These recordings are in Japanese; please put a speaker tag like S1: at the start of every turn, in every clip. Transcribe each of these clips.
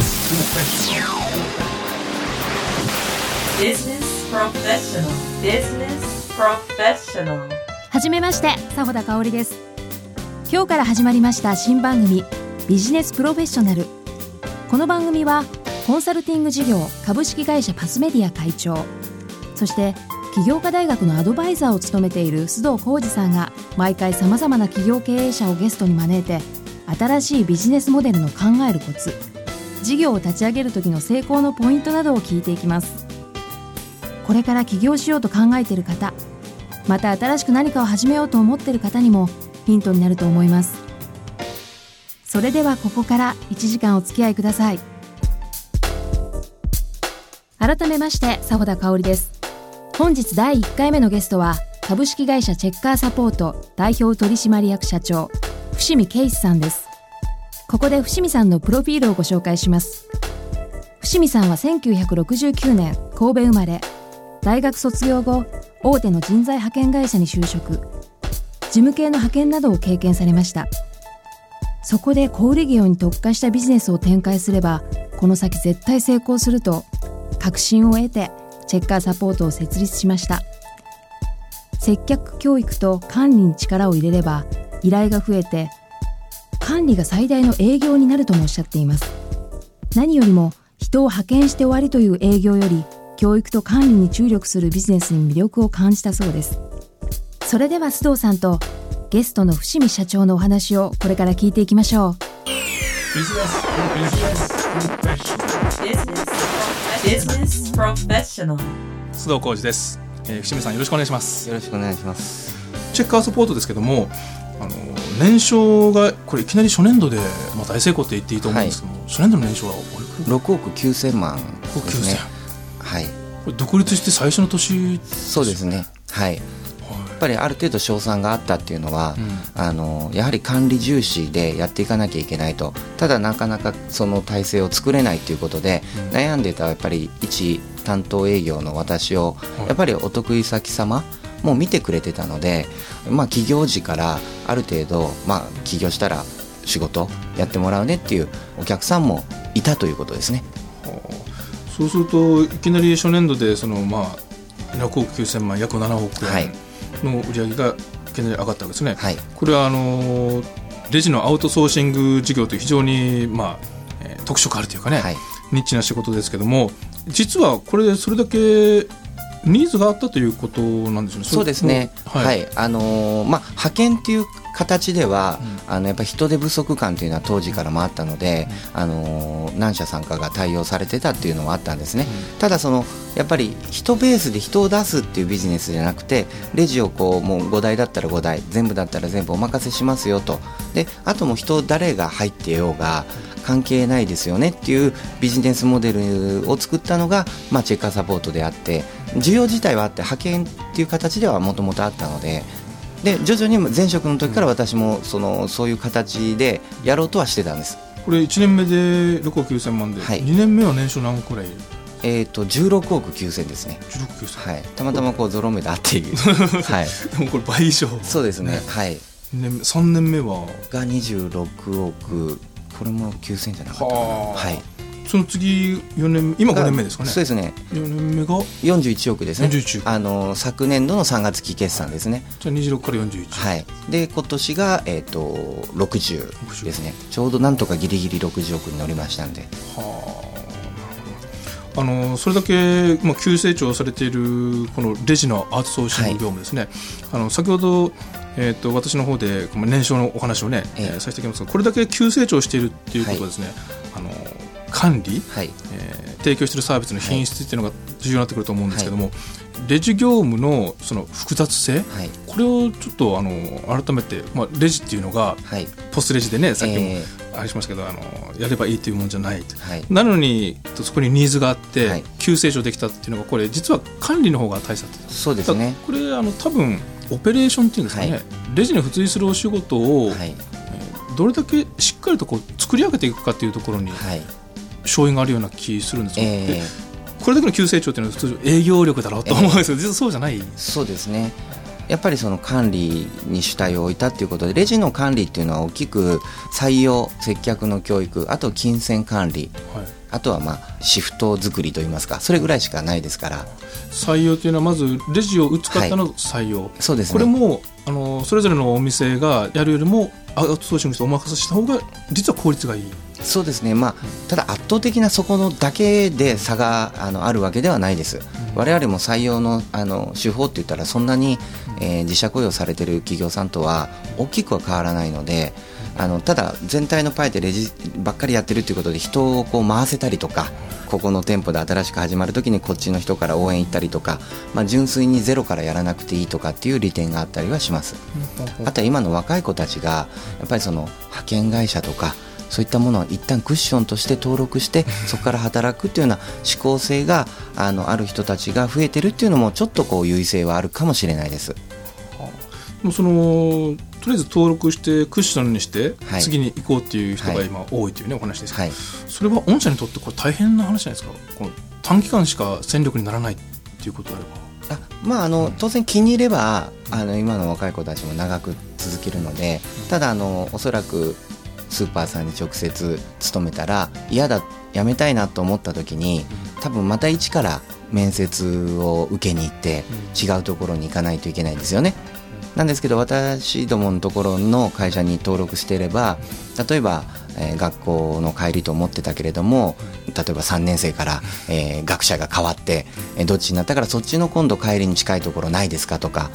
S1: Business Professional. Business Professional.
S2: はじめまして佐田香織です。今日から始まりました新番組ビジネスプロフェッショナルこの番組はコンサルティング事業株式会社パスメディア会長そして起業家大学のアドバイザーを務めている須藤浩二さんが毎回さまざまな企業経営者をゲストに招いて新しいビジネスモデルの考えるコツ事業を立ち上げる時の成功のポイントなどを聞いていきます。これから起業しようと考えている方また新しく何かを始めようと思っている方にもヒントになると思います。それではここから1時間お付き合いください。改めまして佐穂田香織です。本日第1回目のゲストは株式会社チェッカーサポート代表取締役社長伏見圭一さんです。ここで伏見さんのプロフィールをご紹介します。伏見さんは1969年神戸生まれ。大学卒業後大手の人材派遣会社に就職。事務系の派遣などを経験されました。そこで小売業に特化したビジネスを展開すればこの先絶対成功すると確信を得てチェッカーサポートを設立しました。接客教育と管理に力を入れれば依頼が増えて管理が最大の営業になるともおっしゃっています。何よりも人を派遣して終わりという営業より教育と管理に注力するビジネスに魅力を感じたそうです。それでは須藤さんとゲストの伏見社長のお話をこれから聞いていきましょう。
S1: Business Professional
S3: 須藤浩二です、えー、伏見さんよろしくお願いします。
S4: よろしくお願いします。
S3: チェッカーサポートですけどもあの年商がこれいきなり初年度で、まあ、大成功って言っていいと思うんですけども、初年度の年商はおいくら
S4: ？6億9千万
S3: 億
S4: ですね
S3: 9000。
S4: はい。
S3: これ独立して最初の年
S4: そうですね。はい。やっぱりある程度賞賛があったっていうのは、
S3: うん
S4: あのやはり管理重視でやっていかなきゃいけないとただなかなかその体制を作れないということで、
S3: うん
S4: 悩んでたやっぱり一担当営業の私を、
S3: はい
S4: やっぱりお得意先様もう見てくれてたので、まあ、起業時からある程度、まあ、起業したら仕事やってもらうねっていうお客さんもいたということですね。
S3: そうするといきなり初年度でそのまあ6億9000万約7億
S4: はい。
S3: 円の売り上げがいきなり上がったわけですね、
S4: はい。
S3: これはあのレジのアウトソーシング事業という非常に、まあえー特色あるというかね、
S4: はい。
S3: ニッチな仕事ですけども実はこれでそれだけニーズがあったということなんですよね。
S4: そうですね、
S3: は
S4: はい。い。あのーまあ、派遣っていう形では、あのやっぱ人手不足感というのは当時からもあったので、あのー何社さんかが対応されてたっていうのはあったんですね、ただそのやっぱり人ベースで人を出すっていうビジネスじゃなくてレジをこうもう5台だったら5台全部だったら全部お任せしますよと。であともう人誰が入ってようが関係ないですよねっていうビジネスモデルを作ったのが、まあ、チェッカーサポートであって需要自体はあって派遣っていう形ではもともとあったのでで徐々に前職の時から私もそのそういう形でやろうとはしてたんです。
S3: これ1年目で6億9000万で、
S4: はい。
S3: 2年目は年商何億くらい？
S4: えー、と16億9000ですね、
S3: 16億9000、
S4: はい、たまたまこうゾロ目であっている、はい、
S3: でもこれ倍以上。
S4: そうですね、はい、
S3: 二年目3年目は？
S4: が26億これも9000じゃなかったかな、
S3: は
S4: い、
S3: その次4年目今5年目ですかね。
S4: そうですね。
S3: 4年目が
S4: ？41億ですね。
S3: 41億。
S4: あの昨年度の3月期決算ですね。
S3: じゃあ26から41、
S4: はい、で今年が、えー、と60ですね。ちょうどなんとかギリギリ60億に乗りましたんで。
S3: はああのそれだけ、まあ、急成長されているこのレジのアウトソーシング業務ですね、あの先ほど、えー、と私の方で年商のお話をね、
S4: ええ。
S3: えーさせていきますがこれだけ急成長しているっていうことはですね、あの管理、
S4: はい。
S3: えー提供しているサービスの品質っていうのが重要になってくると思うんですけども、レジ業務のその複雑性、
S4: はい。
S3: これをちょっとあの改めて、まあ、レジっていうのが
S4: はい。
S3: ポスレジでねさっきも
S4: え
S3: あれしましたけど、あのやればいいというもんじゃない。なのにそこにニーズがあって、
S4: はい。
S3: 急成長できたっていうのがこれ実は管理の方が大切
S4: そうですね。
S3: これあの多分オペレーションっていうんですかね、
S4: はい。
S3: レジに付随するお仕事を、
S4: はい。
S3: どれだけしっかりとこう作り上げていくかっていうところに
S4: はい。
S3: 勝因があるような気するんですよ、
S4: え
S3: で
S4: ー
S3: これだけの急成長っていうのは普通営業力だろうと思うんですけど、実はそうじゃない。
S4: そうですね。やっぱりその管理に主体を置いたっていうことでレジの管理っていうのは大きく採用接客の教育あと金銭管理
S3: はい、
S4: あとはまあシフト作りといいますかそれぐらいしかないですから。
S3: 採用というのはまずレジを打つ方の採用、
S4: そうですね。
S3: これもあのそれぞれのお店がやるよりもアウトソーシングしてお任せした方が実は効率がいい。
S4: そうですね、まあ、ただ圧倒的なそこのだけで差があのあるわけではないです、我々も採用のあの手法って言ったら、そんなに、えー自社雇用されてる企業さんとは大きくは変わらないので、あのただ、全体のパイでレジばっかりやってるっていうことで、人をこう回せたりとか、ここの店舗で新しく始まるときにこっちの人から応援行ったりとか、まあ、純粋にゼロからやらなくていいとかっていう利点があったりはします。あとは今の若い子たちがやっぱりその派遣会社とかそういったものを一旦クッションとして登録して そこから働くっていうような思考性があのある人たちが増えてるっていうのもちょっとこう優位性はあるかもしれないです。
S3: そのとりあえず登録してクッションにして
S4: はい。
S3: 次に行こうっていう人が
S4: はい。
S3: 今多いというねお話です。けそれは御社にとってこれ大変な話じゃないですか？この短期間しか戦力にならないっていうことであれば。
S4: あまああの当然気に入ればあの今の若い子たちも長く続けるのでただあのおそらくスーパーさんに直接勤めたら嫌だ辞めたいなと思った時に多分また一から面接を受けに行って違うところに行かないといけないんですよね。なんですけど私どものところの会社に登録していれば例えば、えー学校の帰りと思ってたけれども例えば3年生から、えー学者が変わって、えーどっちになったからそっちの今度帰りに近いところないですかとか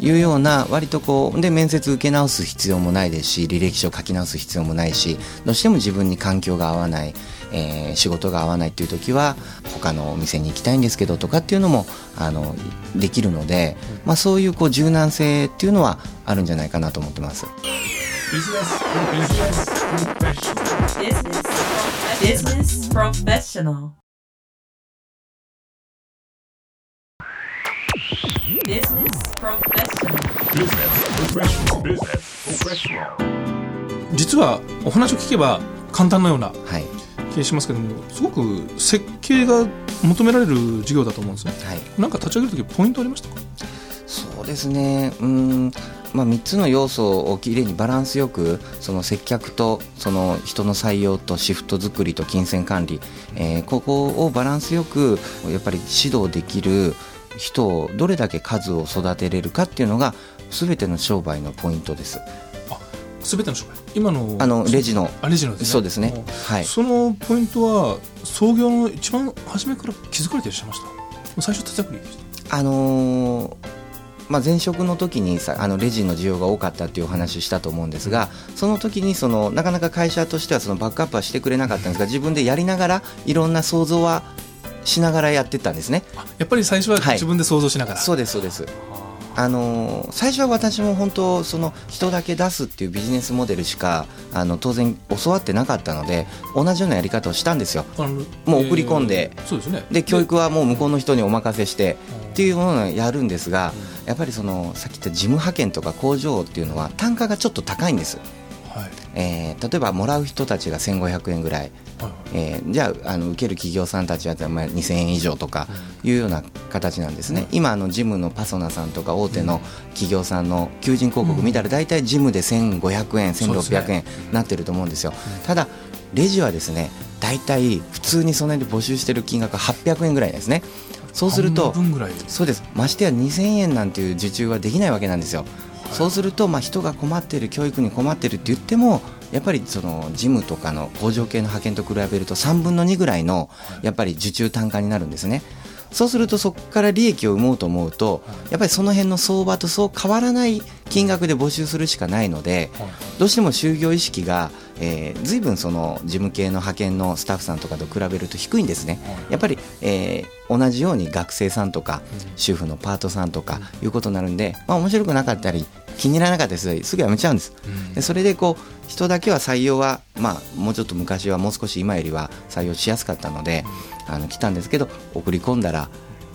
S4: いうような割とこうで面接受け直す必要もないですし履歴書書き直す必要もないしどうしても自分に環境が合わない、えー仕事が合わないっていう時は他のお店に行きたいんですけどとかっていうのもあのできるので、まあ、そういうこう柔軟性っていうのはあるんじゃないかなと思ってます。
S1: Business Professional. Business Professional.
S3: 実はお話を聞けば簡単なような
S4: はい
S3: 気がしますけどもすごく設計が求められる授業だと思うんですね。
S4: はい。
S3: なんか立ち上げる時ポイントありましたか？
S4: そうですね。うーん、まあ、3つの要素をきれいにバランスよくその接客とその人の採用とシフト作りと金銭管理、えーここをバランスよくやっぱり指導できる人をどれだけ数を育てれるかっていうのが全ての商売のポイントです
S3: 全ての商売今の
S4: あのレジの。
S3: あレジのですね。
S4: そうですね。
S3: も
S4: はい。
S3: そのポイントは創業の一番初めから気づかれていらっしゃいました？最初手作りでした？
S4: あのーまあ、前職の時にさあのレジの需要が多かったっていうお話したと思うんですがその時にそのなかなか会社としてはそのバックアップはしてくれなかったんですが自分でやりながらいろんな想像はしながらやってったんですね。
S3: あやっぱり最初は
S4: はい。
S3: 自分で想像しながら、
S4: そうですそうです
S3: あ
S4: あのー最初は私も本当その人だけ出すっていうビジネスモデルしかあの当然教わってなかったので同じようなやり方をしたんですよ。もう送り込んで。
S3: えーそうですね。
S4: で教育はもう向こうの人にお任せして
S3: うん。
S4: っていうものをやるんですがやっぱりそのさっき言った事務派遣とか工場っていうのは単価がちょっと高いんです、
S3: はい。
S4: えー例えばもらう人たちが1500円ぐらいえーじゃああの受ける企業さんたちはまあ2000円以上とかいうような形なんですね、今あのジムのパソナさんとか大手の企業さんの求人広告見たら大体ジムで1500円1600
S3: そうですね。
S4: 円なってると思うんですよ、ただレジはですね大体普通にその辺で募集してる金額は800円ぐらいですね。そうするとそうです。ましてや2000円なんていう受注はできないわけなんですよ、そうすると、まあ、人が困ってる教育に困ってるって言ってもやっぱりその事務とかの工場系の派遣と比べると3分の2ぐらいのやっぱり受注単価になるんですね。そうするとそこから利益を生もうと思うとやっぱりその辺の相場とそう変わらない金額で募集するしかないので
S3: はい。
S4: どうしても就業意識が、えー、随分その事務系の派遣のスタッフさんとかと比べると低いんですね。やっぱり、えー同じように学生さんとか主婦のパートさんとかいうことになるんで、まあ、面白くなかったり気に入らなかったりすすぐ辞めちゃうんです。でそれでこう人だけは採用は、まあ、もうちょっと昔はもう少し今よりは採用しやすかったのであの来たんですけど送り込んだら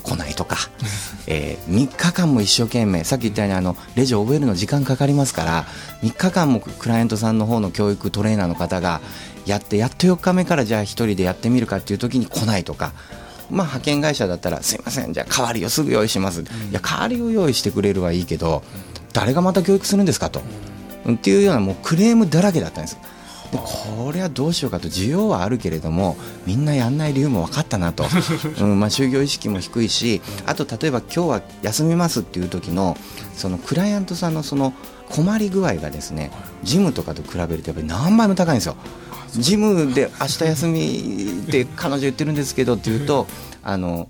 S4: 来ないとか、えー、3日間も一生懸命さっき言ったようにあのレジを覚えるの時間かかりますから3日間もクライアントさんの方の教育トレーナーの方がやってやっと4日目からじゃあ1人でやってみるかっていう時に来ないとか。まあ、派遣会社だったら「すいませんじゃあ代わりをすぐ用意します」いや代わりを用意してくれるはいいけど誰がまた教育するんですかと、っていうようなもうクレームだらけだったんです。でこれはどうしようかと需要はあるけれどもみんなやんない理由も分かったなと、うんまあ、就業意識も低いしあと例えば今日は休みますっていう時のそのクライアントさんのその困り具合がですねジムとかと比べるとやっぱり何倍も高いんですよ。ジムで明日休みで彼女言ってるんですけどって言うとあの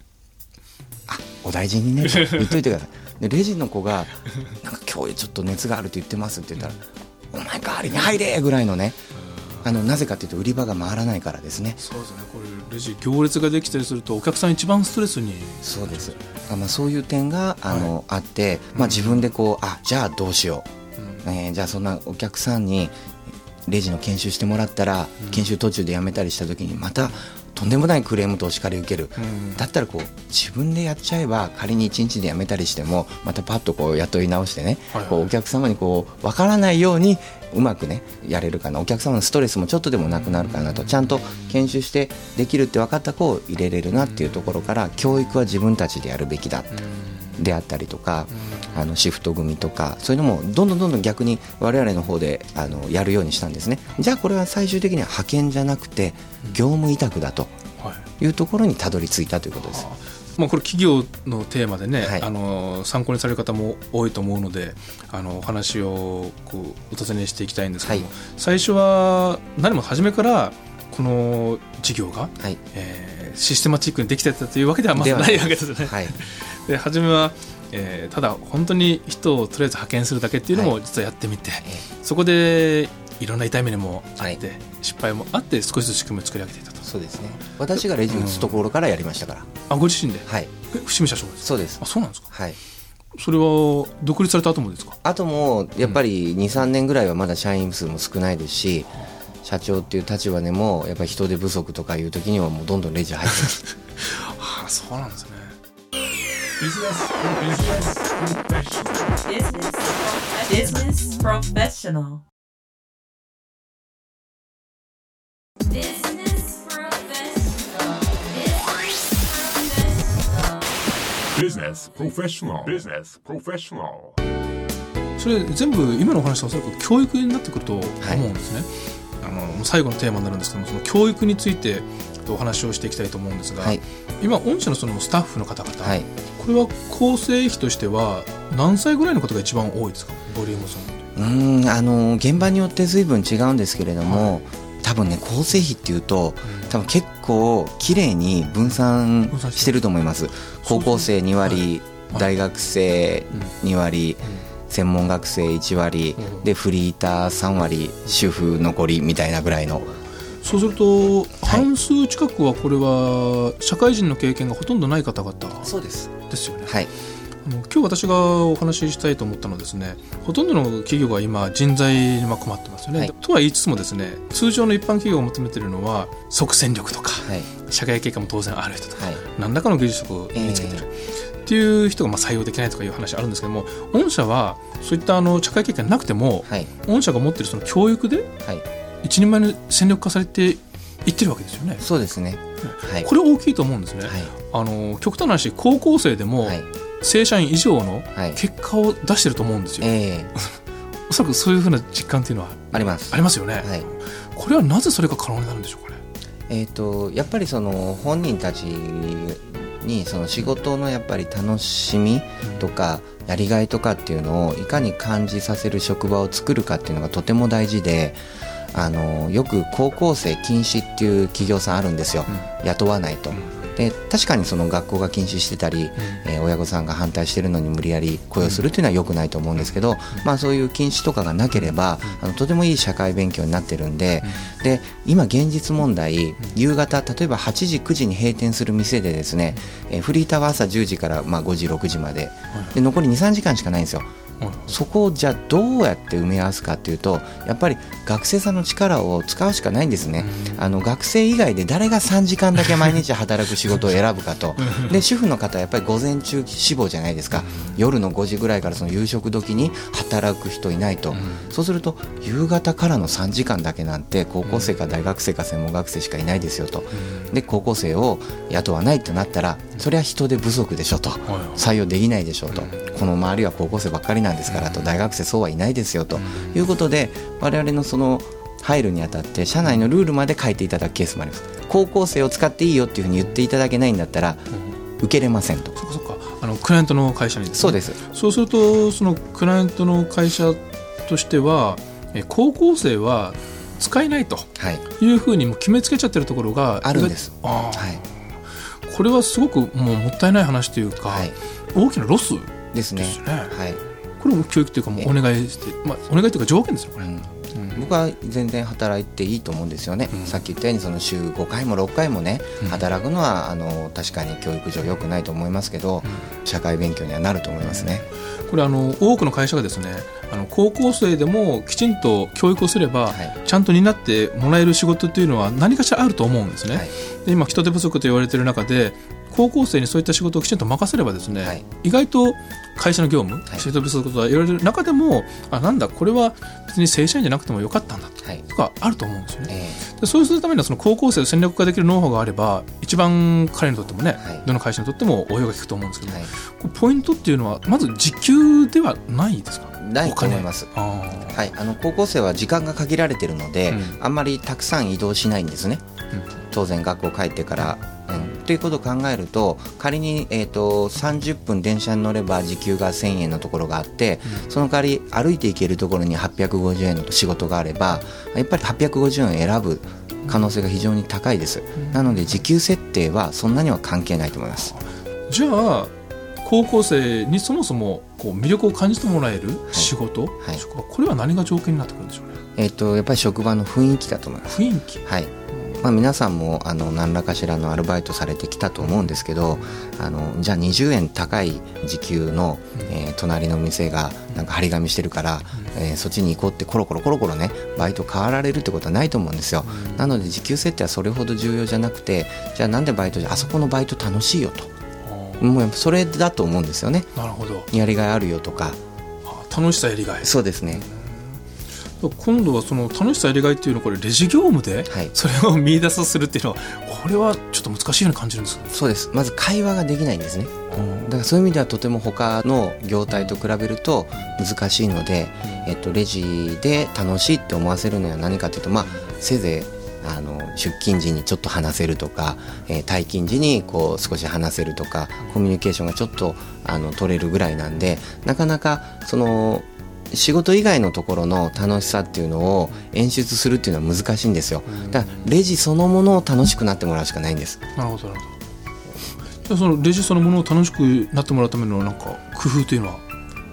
S4: あお大事にねと言っといてくださいでレジの子がなんか今日ちょっと熱があるって言ってますって言ったらお前代わりに入れぐらいのねあのなぜかというと売り場が回らないからですね。
S3: そうですね。これレジ行列ができたりするとお客さん一番ストレスに。
S4: そうです。あ、まあ、そういう点があの、あって、まあ、自分でこうあじゃあどうしよう、えーじゃあそんなお客さんにレジの研修してもらったら、研修途中で辞めたりした時にまたとんでもないクレームとお叱り受ける、
S3: うん。
S4: だったらこう自分でやっちゃえば仮に1日で辞めたりしてもまたパッとこう雇い直してね、
S3: はいはい。
S4: こうお客様にこう分からないようにうまくねやれるかな。お客様のストレスもちょっとでもなくなるかなと。ちゃんと研修してできるって分かった子を入れれるなっていうところから教育は自分たちでやるべきだであったりとか、あのシフト組とかそういうのもどんどんどんどん逆に我々の方であのやるようにしたんですね。じゃあこれは最終的には派遣じゃなくて業務委託だと
S3: はい。
S4: いうところにたどり着いたということです。
S3: まあ、これ企業のテーマでね、
S4: はい。
S3: あの参考にされる方も多いと思うのであのお話をこうお尋ねしていきたいんですけども、
S4: はい。
S3: 最初は何も初めからこの事業が、
S4: はい。
S3: えーシステマチックにできてたというわけではまずないわけですよね。
S4: はい。
S3: で初めは、えーただ本当に人をとりあえず派遣するだけっていうのも実はやってみて、
S4: え
S3: そこでいろんな痛い目にもあって、
S4: はい。
S3: 失敗もあって少しずつ仕組みを作り上げていたと。
S4: そうですね。私がレジ打つところからやりましたから、
S3: あご自身で、
S4: はい。
S3: え伏見社長ですか？
S4: そうです。
S3: あそうなんですか？
S4: はい。
S3: それは独立された後もですか？
S4: あともやっぱり23年ぐらいはまだ社員数も少ないですし社長っていう立場でもやっぱり人手不足とかいう時にはもうどんどんレジ入ってます
S3: ああそうなんですね
S1: Business Professional.
S5: Business professional. Business professional.
S3: それ全部今のお話はおそらく教育になってくると思うんですね、あの最後のテーマになるんですけどもその教育についてお話をしていきたいと思うんですが、
S4: はい。
S3: 今御社のそのスタッフの方々、
S4: はい。
S3: これは構成比としては何歳ぐらいの方が一番多いですか？ボリュームその。
S4: うーんあの現場によって随分違うんですけれども、多分ね構成比っていうと多分結構綺麗に分散してる。と思います。高校生2割、
S3: はい。
S4: 大学生2割、専門学生1割、
S3: うん。
S4: でフリーター3割主婦残りみたいなぐらいの。
S3: そうすると半数近くはこれは社会人の経験がほとんどない方々
S4: そうです。
S3: ですよね。
S4: はい。
S3: あの今日私がお話ししたいと思ったのはですねほとんどの企業が今人材にまあ困ってますよね、
S4: はい。
S3: とは言いつつもですね通常の一般企業が求めているのは即戦力とか、
S4: はい。
S3: 社会経験も当然ある人とか、
S4: はい。
S3: 何らかの技術を身につけてる、っていう人がまあ採用できないとかいう話あるんですけども御社はそういったあの社会経験なくても
S4: はい。
S3: 御社が持っているその教育で
S4: はい。
S3: 一人前の戦力化されていってるわけですよね。
S4: そうですね。はい。
S3: これ大きいと思うんですね、
S4: はい。
S3: あの極端な話高校生でも
S4: はい。
S3: 正社員以上の
S4: はい。
S3: 結果を出してると思うんですよ、
S4: ええ。
S3: おそらくそういうふうな実感っていうのは
S4: あります。
S3: ありますよね、
S4: はい。
S3: これはなぜそれが可能になるんでしょうかね。
S4: えー、とやっぱりその本人たちにその仕事のやっぱり楽しみとかやりがいとかっていうのをいかに感じさせる職場を作るかっていうのがとても大事であのよく高校生禁止っていう企業さんあるんですよ、雇わないと。で確かにその学校が禁止してたり、えー親御さんが反対してるのに無理やり雇用するっていうのは良くないと思うんですけど、まあ、そういう禁止とかがなければ、あのとてもいい社会勉強になってるんで,、で今現実問題夕方例えば8時9時に閉店する店でですね、えーフリーターは朝10時からまあ5時6時まで。で残り23時間しかないんですよ。
S3: はい
S4: そこをじゃあどうやって埋め合わすかっていうとやっぱり学生さんの力を使うしかないんですね、あの学生以外で誰が3時間だけ毎日働く仕事を選ぶかと。で主婦の方はやっぱり午前中志望じゃないですか。夜の5時ぐらいからその夕食時に働く人いないと、そうすると夕方からの3時間だけなんて高校生か大学生か専門学生しかいないですよと。で高校生を雇わないってなったらそれは人手不足でしょと。
S3: はい
S4: 採用できないでしょうとこの周りは高校生ばっかりなんですからと。大学生そうはいないですよと。いうことで我々のその入るにあたって社内のルールまで書いていただくケースもあります。高校生を使っていいよっていうふうに言っていただけないんだったら受けれませんと。
S3: そっかそっか。あのクライアントの会社にね。
S4: そうです。
S3: そうするとそのクライアントの会社としてはえ高校生は使えないと。
S4: はい。
S3: いうふうにもう決めつけちゃってるところが
S4: あるんです。はい
S3: これはすごくもうもったいない話というか、
S4: はい。
S3: 大きなロス
S4: ですね。
S3: ですね。
S4: はい。
S3: これも教育というかもうお願いして、まあ、お願いというか条件ですよこれ、
S4: うん僕は全然働いていいと思うんですよね、さっき言ったようにその週5回も6回もね、働くのはあの確かに教育上良くないと思いますけど、社会勉強にはなると思いますね。
S3: これあの多くの会社がですねあの高校生でもきちんと教育をすれば、
S4: はい。
S3: ちゃんと担ってもらえる仕事っていうのは何かしらあると思うんですね、
S4: はい。
S3: で今人手不足と言われている中で高校生にそういった仕事をきちんと任せればですね、
S4: はい。
S3: 意外と会社の業務、
S4: はい。
S3: 人手不足と言われる中でもあなんだこれは別に正社員じゃなくてもよかったんだ
S4: はい。
S3: とかあると思うんですよね。
S4: え
S3: でそうするためにはその高校生を戦略化できるノウハウがあれば一番彼にとってもね、
S4: はい。
S3: どの会社にとっても応用が効くと思うんですけど、ポイントっていうのはまず時給ではないですか？
S4: ないと思います。はい、あの高校生は時間が限られているので、
S3: うん。
S4: あんまりたくさん移動しないんですね、当然学校帰ってから。うん、ということを考えると仮に、えー、と30分電車に乗れば時給が1000円のところがあって、その代わり歩いて行けるところに850円の仕事があればやっぱり850円を選ぶ可能性が非常に高いです、なので時給設定はそんなには関係ないと思います。
S3: じゃあ高校生にそもそもこう魅力を感じてもらえる仕事、
S4: はい。
S3: 職場これは何が条件になってくるんでしょうね。
S4: えっ、とやっぱり職場の雰囲気だと思います。
S3: 雰囲気？
S4: はい。まあ、皆さんもあの何らかしらのアルバイトされてきたと思うんですけどあのじゃあ20円高い時給の、えー隣の店がなんか張り紙してるから、えーそっちに行こうってコロコロコロコロねバイト変わられるってことはないと思うんですよ。なので時給設定はそれほど重要じゃなくてじゃあなんでバイトじゃあそこのバイト楽しいよともうそれだと思うんですよね。
S3: なるほど。
S4: やりがいあるよとか。
S3: あ楽しさやりがい。
S4: そうですね。
S3: 今度はその楽しさやりがいっていうのをこれレジ業務で
S4: はい。
S3: それを見出さするっていうのはこれはちょっと難しいように感じるんですけど
S4: そうです。まず会話ができないんですね。だからそういう意味ではとても他の業態と比べると難しいので、えっと、レジで楽しいって思わせるのは何かというと、まあ、せいぜいあの出勤時にちょっと話せるとか、えー退勤時にこう少し話せるとかコミュニケーションがちょっとあの取れるぐらいなんでなかなかその仕事以外のところの楽しさっていうのを演出するっていうのは難しいんですよ。だからレジそのものを楽しくなってもらうしかないんです。
S3: なるほどなるほど。じゃあそのレジそのものを楽しくなってもらうためのなんか工夫というのは？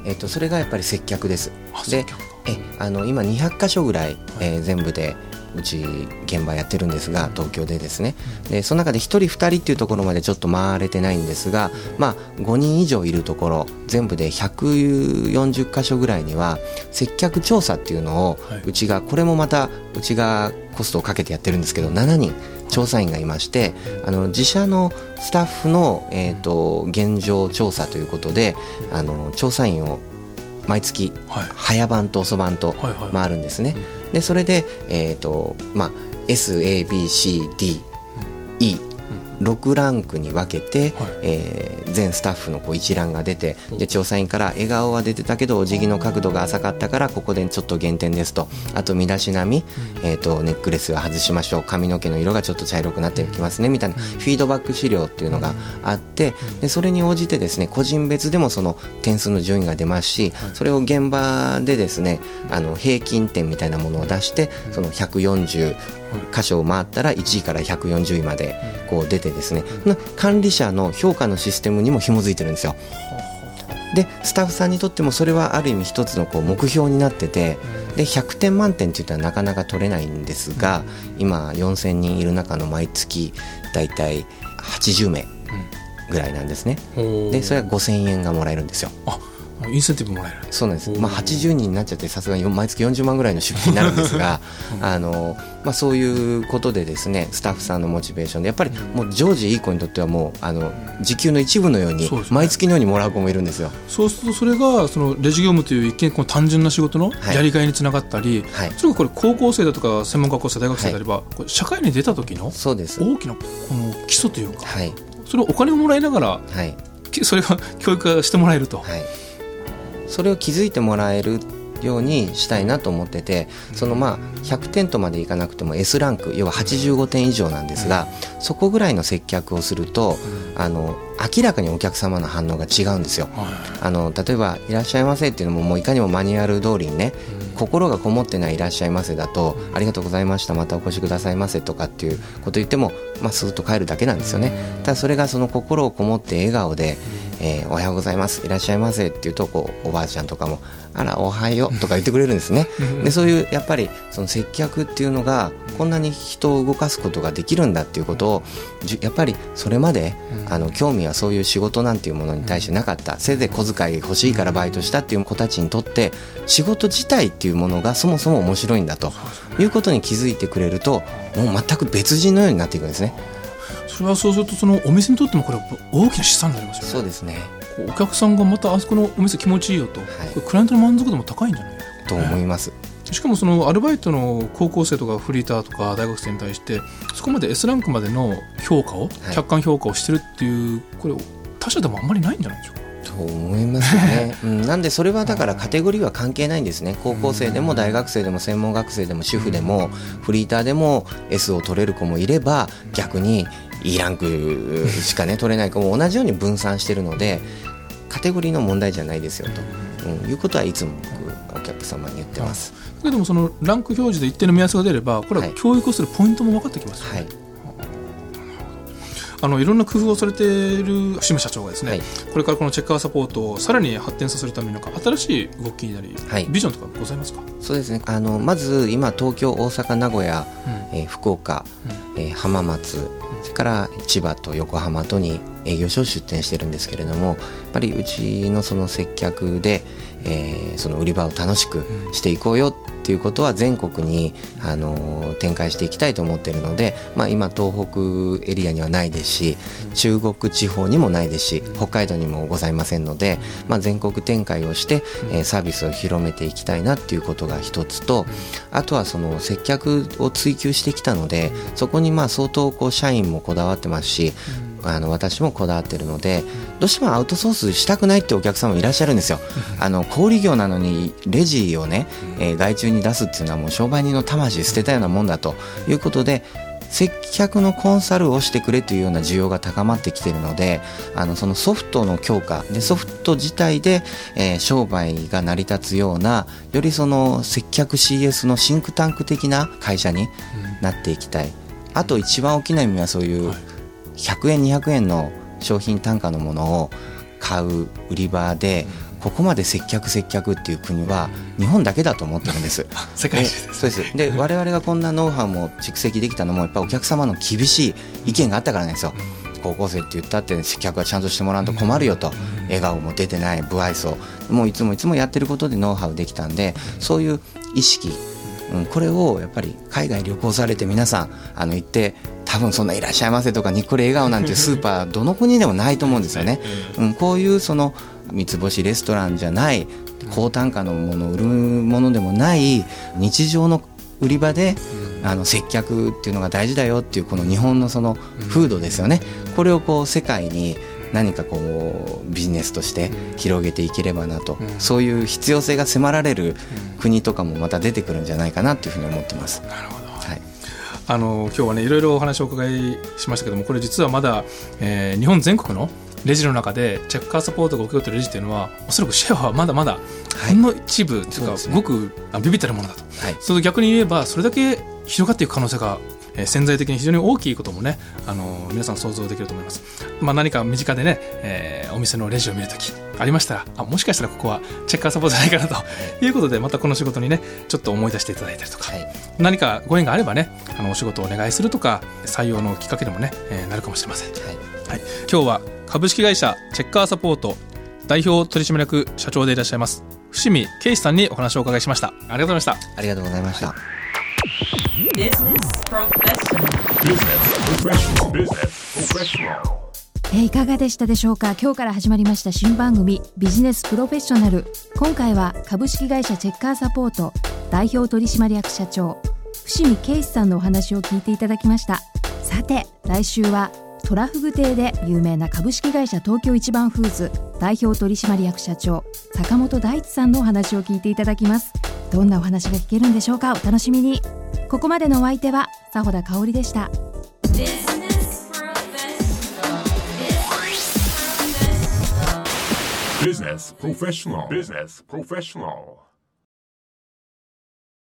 S4: えっと、それがやっぱり接客です。
S3: あ。
S4: で
S3: 接客か。
S4: えあの今200箇所ぐらい、えー全部でうち現場やってるんですが東京でですね。でその中で1人2人っていうところまでちょっと回れてないんですが、まあ、5人以上いるところ全部で140箇所ぐらいには接客調査っていうのを
S3: はい。う
S4: ちがこれもまたうちがコストをかけてやってるんですけど7人調査員がいましてあの自社のスタッフの、えー、と現状調査ということであの調査員を毎月
S3: はい。
S4: 早番と遅番と
S3: はいはい。
S4: 回るんですね。でそれで、えーとまあ、SABCDE SABCDE6 ランクに分けて、
S3: はい。
S4: えー全スタッフのこう一覧が出てで調査員から笑顔は出てたけどお辞儀の角度が浅かったからここでちょっと減点ですと。あと身だしなみ、えー、とネックレスは外しましょう。髪の毛の色がちょっと茶色くなってきますねみたいな。フィードバック資料っていうのがあってでそれに応じてですね個人別でもその点数の順位が出ますしそれを現場でですねあの平均点みたいなものを出してその140箇所を回ったら1位から140位までこう出てですね。管理者の評価のシステムにも紐づいてるんですよ。でスタッフさんにとってもそれはある意味一つのこう目標になっててで100点満点って言ったらなかなか取れないんですが今4000人いる中の毎月だいたい80名ぐらいなんですね。でそれは5000円がもらえるんですよ。
S3: あインセンティブもらえる
S4: そうなんです、まあ、80人になっちゃってさすがに毎月40万ぐらいの出費になるんですが あの、まあ、そういうことでですねスタッフさんのモチベーションでやっぱりもう常時いい子にとってはもうあの時給の一部のように毎月のようにもらう子もいるんですよ。
S3: そうするとそれがそのレジ業務という一見この単純な仕事の
S4: はい。
S3: やりがいにつながったり、
S4: はい。
S3: それがこれ高校生だとか専門学校生大学生であれば、これ社会に出た時の
S4: そうです。
S3: 大きなこの基礎というか
S4: はい。
S3: それをお金をもらいながら
S4: はい。
S3: きそれが教育がしてもらえると、
S4: はい、それを気づいてもらえるようにしたいなと思っててそのまあ100点とまでいかなくても S ランク要は85点以上なんですが、そこぐらいの接客をすると、あの明らかにお客様の反応が違うんですよ。
S3: はい。
S4: あの例えば「いらっしゃいませ」っていうのももういかにもマニュアル通りにね、心がこもってない「いらっしゃいませ」だと「ありがとうございましたまたお越しくださいませ」とかっていうこと言っても、まあ、スーッと帰るだけなんですよね。ただそれがその心をこもって笑顔で「えーおはようございますいらっしゃいませ」っていうとこうおばあちゃんとかも「あらおはよう」とか言ってくれるんですね。でそういうやっぱりその接客っていうのがこんなに人を動かすことができるんだっていうことをやっぱりそれまであの興味はそういう仕事なんていうものに対してなかった。せいぜい小遣い欲しいからバイトしたっていう子たちにとって仕事自体っていうものがそもそも面白いんだということに気づいてくれるともう全く別人のようになっていくんですね。
S3: それはそうするとそのお店にとってもこれは大きな資産になりますよね。
S4: そうですね。
S3: お客さんがまたあそこのお店気持ちいいよと、
S4: い。
S3: これクライアントの満足度も高いんじゃない？
S4: と思います。
S3: しかもそのアルバイトの高校生とかフリーターとか大学生に対してそこまで S ランクまでの評価を、
S4: はい。
S3: 客観評価をしてるっていうこれ他社でもあんまりないんじゃないでしょうか？
S4: と思いますよね、うん、なんでそれはだからカテゴリーは関係ないんですね。高校生でも大学生でも専門学生でも主婦でもフリーターでも S を取れる子もいれば逆に E ランクしかね取れない子も同じように分散してるのでカテゴリーの問題じゃないですよと、うん、いうことはいつも僕お客様に言ってます。
S3: だけどもそのランク表示で一定の目安が出ればこれは
S4: はい。
S3: 教育をするポイントも分かってきますよね、
S4: はい
S3: あのいろんな工夫をされている伏見社長がですね、
S4: はい。
S3: これからこのチェッカーサポートをさらに発展させるためになんか新しい動きなり、
S4: はい。
S3: ビジョンとかございますか、
S4: そうですね。あのまず今東京大阪名古屋、
S3: うん。
S4: えー福岡、えー浜松それから千葉と横浜とに営業所を出店してるんですけれどもやっぱりうちのその接客で、えーその売り場を楽しくしていこうよっていうことは全国に、あの展開していきたいと思ってるので、まあ、今東北エリアにはないですし中国地方にもないですし北海道にもございませんので、まあ、全国展開をして、えーサービスを広めていきたいなっていうことが一つとあとはその接客を追求してきたのでそこにまあ相当こう社員もこだわってますし、あの私もこだわってるのでどうしてもアウトソースしたくないってお客さんもいらっしゃるんですよ。あの小売業なのにレジをね、えー外注に出すっていうのはもう商売人の魂捨てたようなもんだということで接客のコンサルをしてくれというような需要が高まってきているのであのそのソフトの強化でソフト自体で、えー商売が成り立つようなよりその接客 CS のシンクタンク的な会社になっていきたい。あと一番大きな意味はそういう
S3: はい
S4: 100円200円の商品単価のものを買う売り場でここまで接客接客っていう国は日本だけだと思ってるんです。
S3: 世界
S4: で
S3: 中です
S4: そうです。で我々がこんなノウハウも蓄積できたのもやっぱお客様の厳しい意見があったからなんですよ。高校生って言ったって接客はちゃんとしてもらうと困るよと。笑顔も出てない不愛想もういつもいつもやってることでノウハウできたんでそういう意識、うん、これをやっぱり海外旅行されて皆さんあの行って多分そんな「いらっしゃいませ」とか「にっこり笑顔」なんていうスーパー どの国でもないと思うんですよね。うん、こういうその三つ星レストランじゃない高単価のものを売るものでもない日常の売り場であの接客っていうのが大事だよっていうこの日本のその風土ですよね。これをこう世界に何かこうビジネスとして広げていければなと、
S3: うん。
S4: そういう必要性が迫られる国とかもまた出てくるんじゃないかなっていうふうに思ってます。
S3: なるほど。
S4: はい
S3: あの今日はねいろいろお話をお伺いしましたけどもこれ実はまだ、えー日本全国のレジの中でチェッカーサポートが請け負っているレジっていうのはおそらくシェアはまだまだ
S4: はい。
S3: ほんの一部というか、
S4: すね。
S3: ごくあビビったるものだと。
S4: はい。
S3: それと逆に言えばそれだけ広がっていく可能性が、えー潜在的に非常に大きいこともね、あの皆さん想像できると思います、まあ、何か身近でね、えーお店のレジを見るときありましたらあもしかしたらここはチェッカーサポートじゃないかなということでまたこの仕事にねちょっと思い出していただいたりとか、
S4: はい。
S3: 何かご縁があればねあのお仕事をお願いするとか採用のきっかけでもね、えーなるかもしれません、
S4: はい。
S3: はい、今日は株式会社チェッカーサポート代表取締役社長でいらっしゃいます伏見圭司さんにお話をお伺いしました。ありがとうございました。
S4: ありがとうございました。
S2: えいかがでしたでしょうか？今日から始まりました新番組ビジネスプロフェッショナル今回は株式会社チェッカーサポート代表取締役社長伏見圭司さんのお話を聞いていただきました。さて来週はトラフグ亭で有名な株式会社東京一番フーズ代表取締役社長坂本大地さんのお話を聞いていただきます。どんなお話が聞けるんでしょうか？お楽しみに。ここまでのお相手は佐保田香織でした
S5: Business Professional. Business Professional.